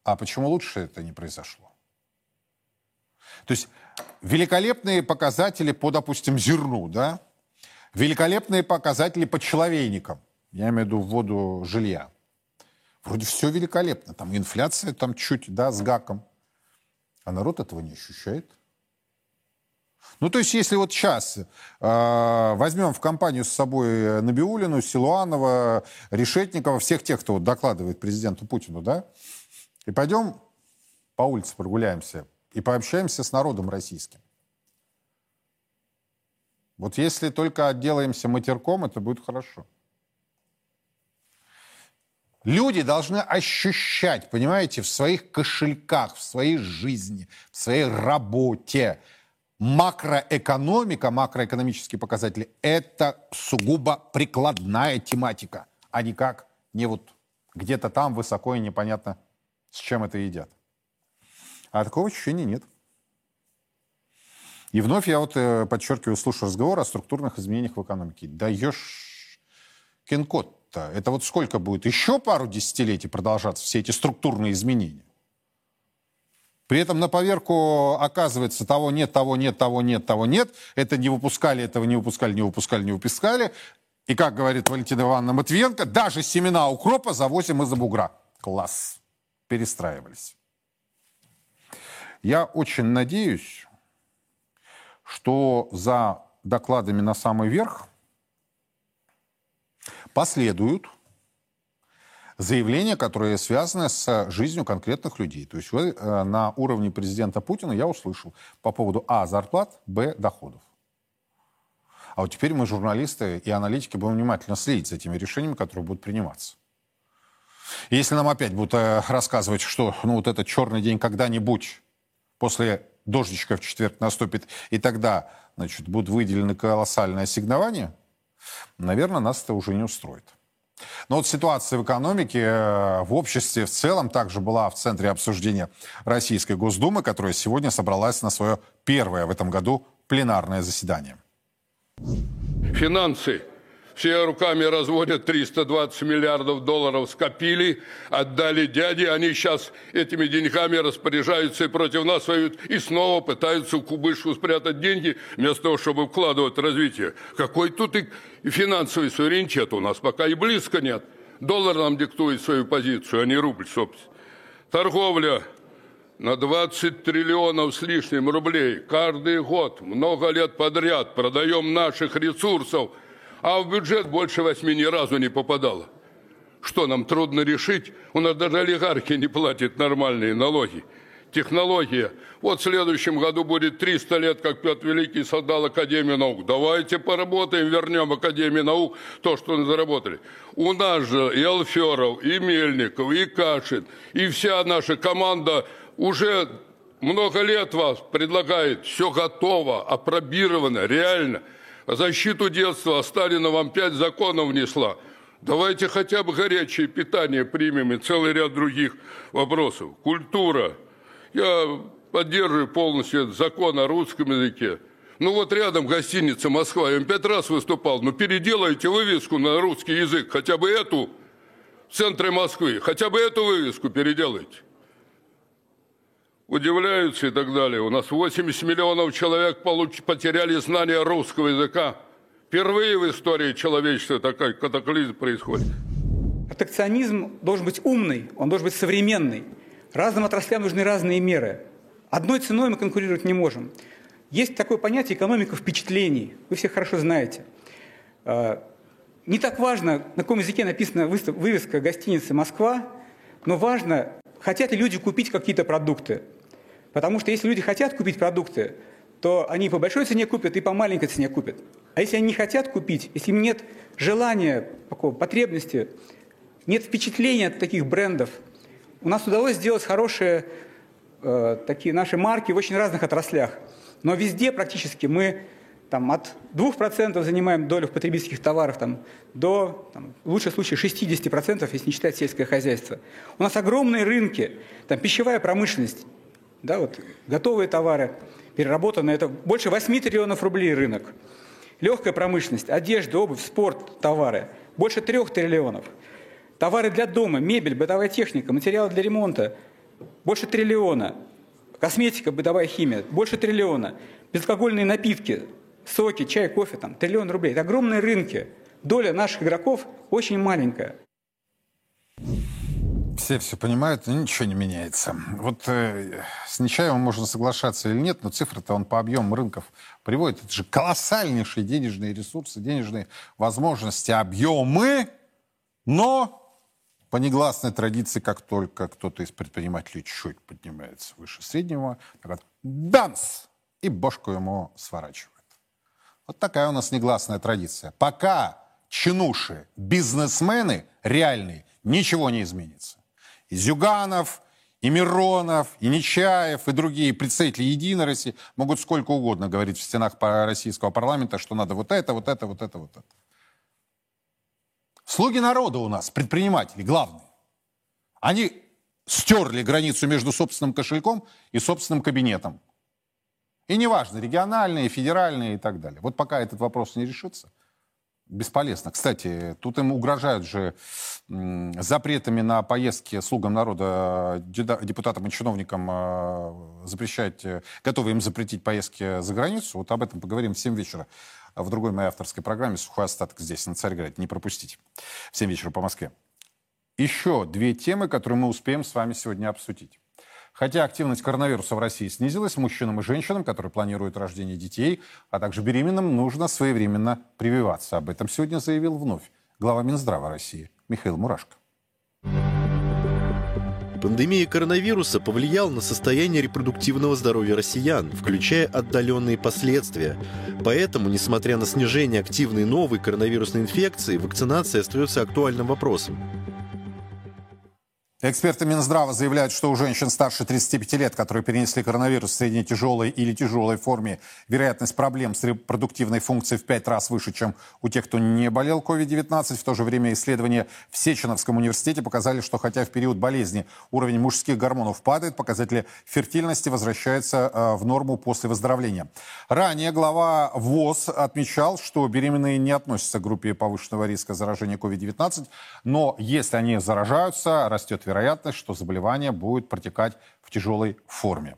А почему лучше это не произошло? То есть великолепные показатели по, допустим, зерну, да? Великолепные показатели по человейникам. Я имею в виду вводу жилья. Вроде все великолепно. Там инфляция там чуть, да, с гаком. А народ этого не ощущает. Ну, то есть, если вот сейчас э, возьмем в компанию с собой Набиулину, Силуанова, Решетникова, всех тех, кто вот докладывает президенту Путину, да, и пойдем по улице прогуляемся, и пообщаемся с народом российским. Вот если только отделаемся матерком, это будет хорошо. Люди должны ощущать, понимаете, в своих кошельках, в своей жизни, в своей работе. Макроэкономика, макроэкономические показатели – это сугубо прикладная тематика, а никак не вот где-то там высоко и непонятно, с чем это едят. А такого ощущения нет. И вновь я вот э, подчеркиваю, слушаю разговор о структурных изменениях в экономике. Даешь кинкод-то. Это вот сколько будет? Еще пару десятилетий продолжаться все эти структурные изменения? При этом на поверку оказывается того нет, того нет, того нет, того нет. Это не выпускали, этого не выпускали, не выпускали, не выпускали. И как говорит Валентина Ивановна Матвиенко, даже семена укропа завозим из-за бугра. Класс. Перестраивались. Я очень надеюсь, что за докладами на самый верх последуют заявления, которые связаны с жизнью конкретных людей. То есть вы, э, на уровне президента Путина я услышал по поводу А. зарплат, Б. доходов. А вот теперь мы, журналисты и аналитики, будем внимательно следить за этими решениями, которые будут приниматься. Если нам опять будут э, рассказывать, что ну, вот этот черный день когда-нибудь после дождичка в четверг наступит, и тогда значит, будут выделены колоссальные ассигнования, наверное, нас это уже не устроит. Но вот ситуация в экономике, э, в обществе в целом также была в центре обсуждения Российской Госдумы, которая сегодня собралась на свое первое в этом году пленарное заседание. Финансы все руками разводят, 320 миллиардов долларов скопили, отдали дяде, они сейчас этими деньгами распоряжаются и против нас воюют, и снова пытаются в кубышку спрятать деньги, вместо того, чтобы вкладывать в развитие. Какой тут и финансовый суверенитет у нас пока и близко нет. Доллар нам диктует свою позицию, а не рубль, собственно. Торговля на 20 триллионов с лишним рублей каждый год, много лет подряд продаем наших ресурсов – а в бюджет больше восьми ни разу не попадало. Что нам трудно решить? У нас даже олигархи не платят нормальные налоги. Технология. Вот в следующем году будет 300 лет, как Петр Великий создал Академию наук. Давайте поработаем, вернем Академию наук то, что мы заработали. У нас же и Алферов, и Мельников, и Кашин, и вся наша команда уже много лет вас предлагает. Все готово, апробировано, реально – защиту детства, а Сталина вам пять законов внесла. Давайте хотя бы горячее питание примем и целый ряд других вопросов. Культура. Я поддерживаю полностью этот закон о русском языке. Ну вот рядом гостиница Москва, я им пять раз выступал. Ну переделайте вывеску на русский язык, хотя бы эту в центре Москвы, хотя бы эту вывеску переделайте удивляются и так далее. У нас 80 миллионов человек получ... потеряли знание русского языка. Впервые в истории человечества такой катаклизм происходит. Протекционизм должен быть умный, он должен быть современный. Разным отраслям нужны разные меры. Одной ценой мы конкурировать не можем. Есть такое понятие экономика впечатлений. Вы все хорошо знаете. А, не так важно, на каком языке написана вывеска гостиницы «Москва», но важно, хотят ли люди купить какие-то продукты. Потому что если люди хотят купить продукты, то они по большой цене купят и по маленькой цене купят. А если они не хотят купить, если им нет желания, такого, потребности, нет впечатления от таких брендов, у нас удалось сделать хорошие э, такие наши марки в очень разных отраслях. Но везде практически мы там, от 2% занимаем долю в потребительских товарах там, до, там, в лучшем случае, 60%, если не считать сельское хозяйство. У нас огромные рынки, там, пищевая промышленность, да, вот, готовые товары, переработанные, это больше 8 триллионов рублей рынок. Легкая промышленность, одежда, обувь, спорт, товары, больше 3 триллионов. Товары для дома, мебель, бытовая техника, материалы для ремонта, больше триллиона. Косметика, бытовая химия, больше триллиона. Безалкогольные напитки, соки, чай, кофе, там, триллион рублей. Это огромные рынки. Доля наших игроков очень маленькая все все понимают, но ничего не меняется. Вот э, с Нечаевым можно соглашаться или нет, но цифры-то он по объемам рынков приводит. Это же колоссальнейшие денежные ресурсы, денежные возможности, объемы, но По негласной традиции, как только кто-то из предпринимателей чуть поднимается выше среднего, так данс! И бошку ему сворачивают. Вот такая у нас негласная традиция. Пока чинуши, бизнесмены реальные, ничего не изменится. И Зюганов, и Миронов, и Нечаев, и другие представители Единой России могут сколько угодно говорить в стенах российского парламента, что надо вот это, вот это, вот это, вот это. Слуги народа у нас, предприниматели, главные. Они стерли границу между собственным кошельком и собственным кабинетом. И неважно, региональные, федеральные и так далее. Вот пока этот вопрос не решится, бесполезно. Кстати, тут им угрожают же запретами на поездки слугам народа, депутатам и чиновникам э, запрещать, э, готовы им запретить поездки за границу. Вот об этом поговорим в 7 вечера в другой моей авторской программе «Сухой остаток» здесь, на Царьграде. Не пропустите. В 7 вечера по Москве. Еще две темы, которые мы успеем с вами сегодня обсудить. Хотя активность коронавируса в России снизилась, мужчинам и женщинам, которые планируют рождение детей, а также беременным, нужно своевременно прививаться. Об этом сегодня заявил вновь глава Минздрава России Михаил Мурашко. Пандемия коронавируса повлияла на состояние репродуктивного здоровья россиян, включая отдаленные последствия. Поэтому, несмотря на снижение активной новой коронавирусной инфекции, вакцинация остается актуальным вопросом. Эксперты Минздрава заявляют, что у женщин старше 35 лет, которые перенесли коронавирус в средне-тяжелой или тяжелой форме, вероятность проблем с репродуктивной функцией в 5 раз выше, чем у тех, кто не болел COVID-19. В то же время исследования в Сеченовском университете показали, что хотя в период болезни уровень мужских гормонов падает, показатели фертильности возвращаются э, в норму после выздоровления. Ранее глава ВОЗ отмечал, что беременные не относятся к группе повышенного риска заражения COVID-19, но если они заражаются, растет вероятность вероятность, что заболевание будет протекать в тяжелой форме.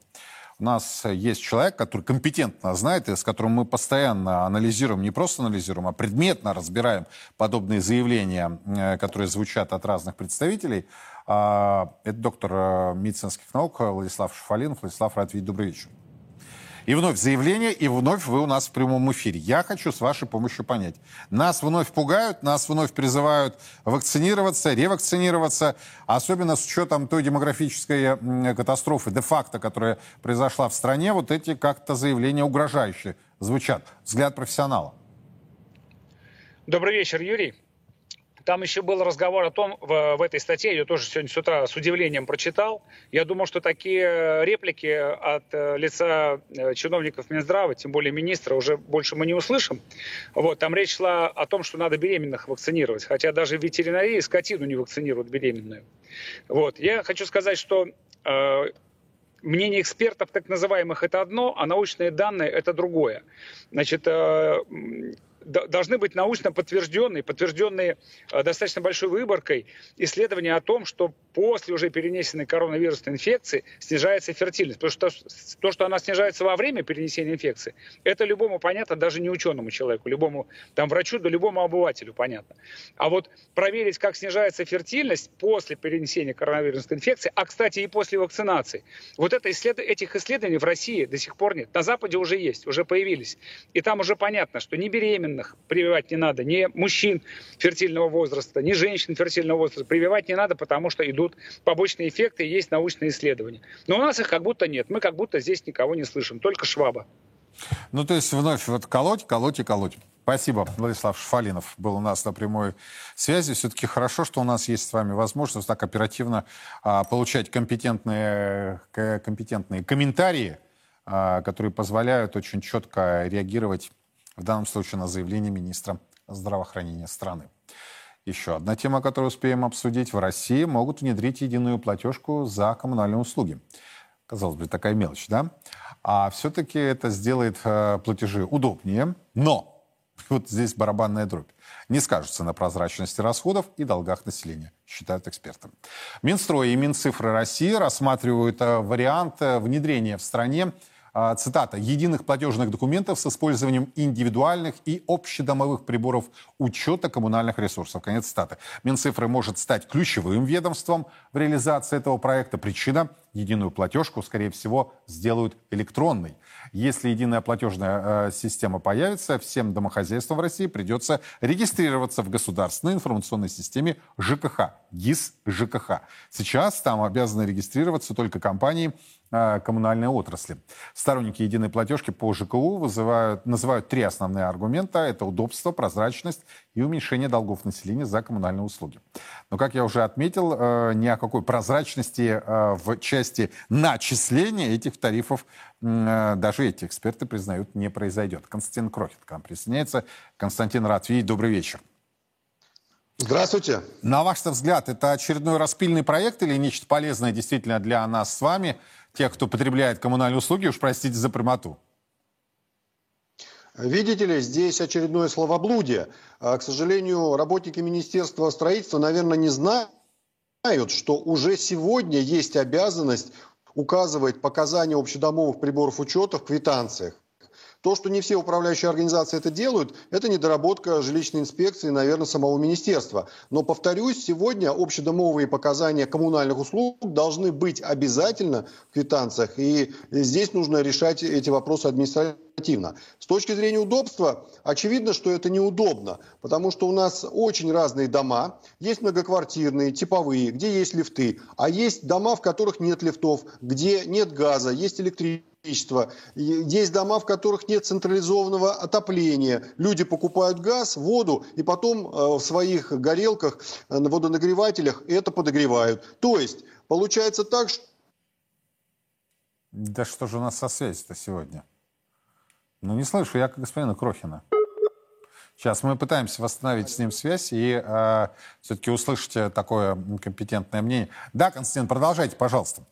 У нас есть человек, который компетентно знает, и с которым мы постоянно анализируем, не просто анализируем, а предметно разбираем подобные заявления, э, которые звучат от разных представителей. А, это доктор э, медицинских наук Владислав Шафалинов. Владислав, рад видеть. Добрый вечер. И вновь заявление, и вновь вы у нас в прямом эфире. Я хочу с вашей помощью понять. Нас вновь пугают, нас вновь призывают вакцинироваться, ревакцинироваться, особенно с учетом той демографической катастрофы, де-факто, которая произошла в стране, вот эти как-то заявления угрожающие звучат. Взгляд профессионала. Добрый вечер, Юрий. Там еще был разговор о том, в, в этой статье, я ее тоже сегодня с утра с удивлением прочитал. Я думал, что такие реплики от э, лица э, чиновников Минздрава, тем более министра, уже больше мы не услышим. Вот, там речь шла о том, что надо беременных вакцинировать. Хотя даже в ветеринарии скотину не вакцинируют беременную. Вот. Я хочу сказать, что э, мнение экспертов так называемых это одно, а научные данные это другое. Значит, э, должны быть научно подтвержденные, подтвержденные э, достаточно большой выборкой исследования о том, что после уже перенесенной коронавирусной инфекции снижается фертильность. Потому что то, что она снижается во время перенесения инфекции, это любому понятно, даже не ученому человеку, любому там врачу, да любому обывателю понятно. А вот проверить, как снижается фертильность после перенесения коронавирусной инфекции, а, кстати, и после вакцинации, вот это исслед... этих исследований в России до сих пор нет. На Западе уже есть, уже появились. И там уже понятно, что не беременные беременных прививать не надо, ни мужчин фертильного возраста, ни женщин фертильного возраста прививать не надо, потому что идут побочные эффекты и есть научные исследования. Но у нас их как будто нет. Мы как будто здесь никого не слышим, только Шваба. Ну, то есть вновь вот колоть, колоть и колоть. Спасибо. Владислав Шфалинов был у нас на прямой связи. Все-таки хорошо, что у нас есть с вами возможность так оперативно а, получать компетентные, компетентные комментарии, а, которые позволяют очень четко реагировать в данном случае на заявление министра здравоохранения страны. Еще одна тема, которую успеем обсудить. В России могут внедрить единую платежку за коммунальные услуги. Казалось бы, такая мелочь, да? А все-таки это сделает э, платежи удобнее. Но, вот здесь барабанная дробь, не скажется на прозрачности расходов и долгах населения, считают эксперты. Минстрой и Минцифры России рассматривают э, вариант э, внедрения в стране цитата, единых платежных документов с использованием индивидуальных и общедомовых приборов учета коммунальных ресурсов. Конец цитаты. Минцифры может стать ключевым ведомством в реализации этого проекта. Причина – единую платежку, скорее всего, сделают электронной. Если единая платежная э, система появится, всем домохозяйствам в России придется регистрироваться в государственной информационной системе ЖКХ, ГИС ЖКХ. Сейчас там обязаны регистрироваться только компании коммунальной отрасли. Сторонники единой платежки по ЖКУ вызывают, называют три основные аргумента. Это удобство, прозрачность и уменьшение долгов населения за коммунальные услуги. Но, как я уже отметил, э, ни о какой прозрачности э, в части начисления этих тарифов э, даже эти эксперты признают не произойдет. Константин Крохин к нам присоединяется. Константин, рад видеть. Добрый вечер. Здравствуйте. На ваш взгляд, это очередной распильный проект или нечто полезное действительно для нас с вами, тех, кто потребляет коммунальные услуги, уж простите за прямоту? Видите ли, здесь очередное словоблудие. А, к сожалению, работники Министерства строительства, наверное, не знают, что уже сегодня есть обязанность указывать показания общедомовых приборов учета в квитанциях. То, что не все управляющие организации это делают, это недоработка жилищной инспекции, наверное, самого министерства. Но, повторюсь, сегодня общедомовые показания коммунальных услуг должны быть обязательно в квитанциях. И здесь нужно решать эти вопросы административно. С точки зрения удобства, очевидно, что это неудобно, потому что у нас очень разные дома. Есть многоквартирные, типовые, где есть лифты, а есть дома, в которых нет лифтов, где нет газа, есть электричество электричество. Есть дома, в которых нет централизованного отопления. Люди покупают газ, воду и потом э, в своих горелках, э, на водонагревателях это подогревают. То есть получается так, что... Да что же у нас со связью-то сегодня? Ну, не слышу я господина Крохина. Сейчас мы пытаемся восстановить с ним связь и э, все-таки услышать такое компетентное мнение. Да, Константин, продолжайте, пожалуйста.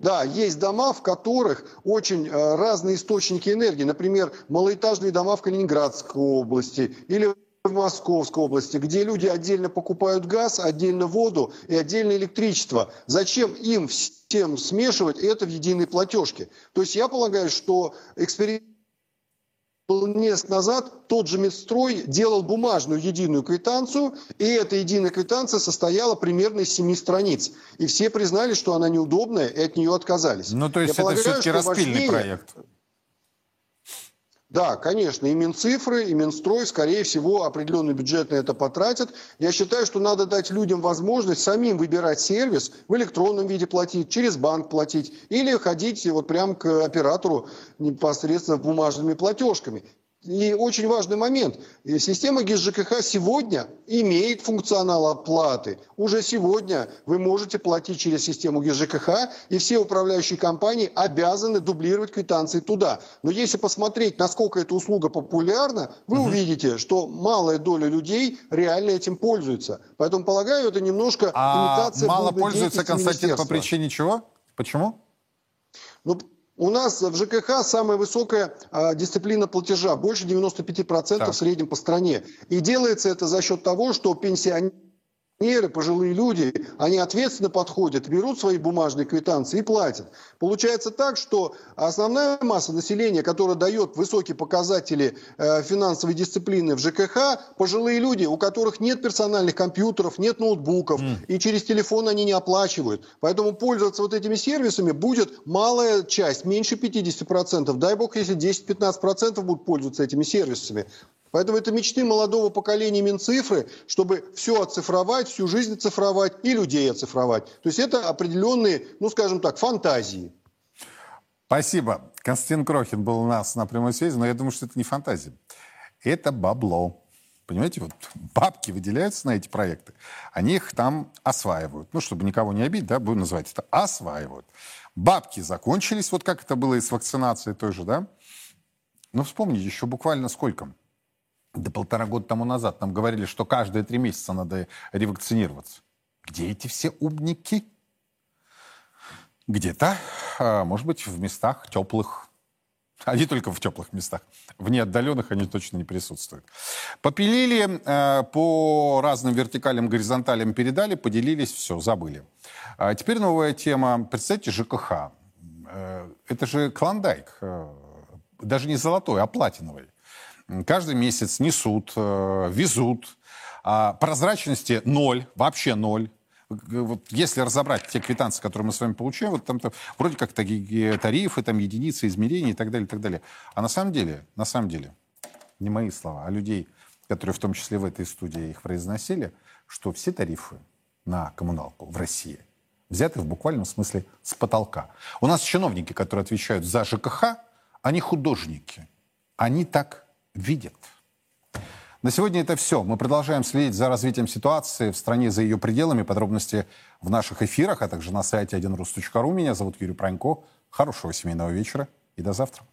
Да, есть дома, в которых очень э, разные источники энергии. Например, малоэтажные дома в Калининградской области или в Московской области, где люди отдельно покупают газ, отдельно воду и отдельно электричество. Зачем им всем смешивать это в единой платежке? То есть я полагаю, что эксперимент несколько назад тот же Медстрой делал бумажную единую квитанцию, и эта единая квитанция состояла примерно из семи страниц. И все признали, что она неудобная, и от нее отказались. Ну, то есть Я это все-таки распильный важнее... проект. Да, конечно, и Минцифры, и Минстрой, скорее всего, определенный бюджет на это потратят. Я считаю, что надо дать людям возможность самим выбирать сервис, в электронном виде платить, через банк платить, или ходить вот прямо к оператору непосредственно бумажными платежками. И очень важный момент. Система ГИС ЖКХ сегодня имеет функционал оплаты. Уже сегодня вы можете платить через систему ГИС ЖКХ, и все управляющие компании обязаны дублировать квитанции туда. Но если посмотреть, насколько эта услуга популярна, вы угу. увидите, что малая доля людей реально этим пользуется. Поэтому, полагаю, это немножко а имитация мало пользуется, Константин, по причине чего? Почему? Ну, у нас в ЖКХ самая высокая а, дисциплина платежа, больше 95% так. в среднем по стране. И делается это за счет того, что пенсионеры пенсионеры, пожилые люди, они ответственно подходят, берут свои бумажные квитанции и платят. Получается так, что основная масса населения, которая дает высокие показатели э, финансовой дисциплины в ЖКХ, пожилые люди, у которых нет персональных компьютеров, нет ноутбуков, mm. и через телефон они не оплачивают. Поэтому пользоваться вот этими сервисами будет малая часть, меньше 50%. Дай бог, если 10-15% будут пользоваться этими сервисами. Поэтому это мечты молодого поколения Минцифры, чтобы все оцифровать, всю жизнь оцифровать и людей оцифровать. То есть это определенные, ну скажем так, фантазии. Спасибо. Константин Крохин был у нас на прямой связи, но я думаю, что это не фантазия. Это бабло. Понимаете, вот бабки выделяются на эти проекты, они их там осваивают. Ну, чтобы никого не обидеть, да, будем называть это осваивают. Бабки закончились, вот как это было и с вакцинацией той же, да? Ну, вспомните, еще буквально сколько? До полтора года тому назад нам говорили, что каждые три месяца надо ревакцинироваться. Где эти все умники? Где-то, а, может быть, в местах теплых. Они только в теплых местах. В неотдаленных они точно не присутствуют. Попилили, а, по разным вертикалям, горизонталям передали, поделились, все, забыли. А теперь новая тема. Представьте, ЖКХ. Э, это же клондайк. Э, даже не золотой, а платиновый каждый месяц несут, э, везут. А прозрачности ноль, вообще ноль. вот если разобрать те квитанции, которые мы с вами получаем, вот там -то, вроде как такие тарифы, там единицы измерений и так далее, и так далее. А на самом деле, на самом деле, не мои слова, а людей, которые в том числе в этой студии их произносили, что все тарифы на коммуналку в России взяты в буквальном смысле с потолка. У нас чиновники, которые отвечают за ЖКХ, они художники. Они так видят. На сегодня это все. Мы продолжаем следить за развитием ситуации в стране, за ее пределами. Подробности в наших эфирах, а также на сайте 1rus.ru. Меня зовут Юрий Пронько. Хорошего семейного вечера и до завтра.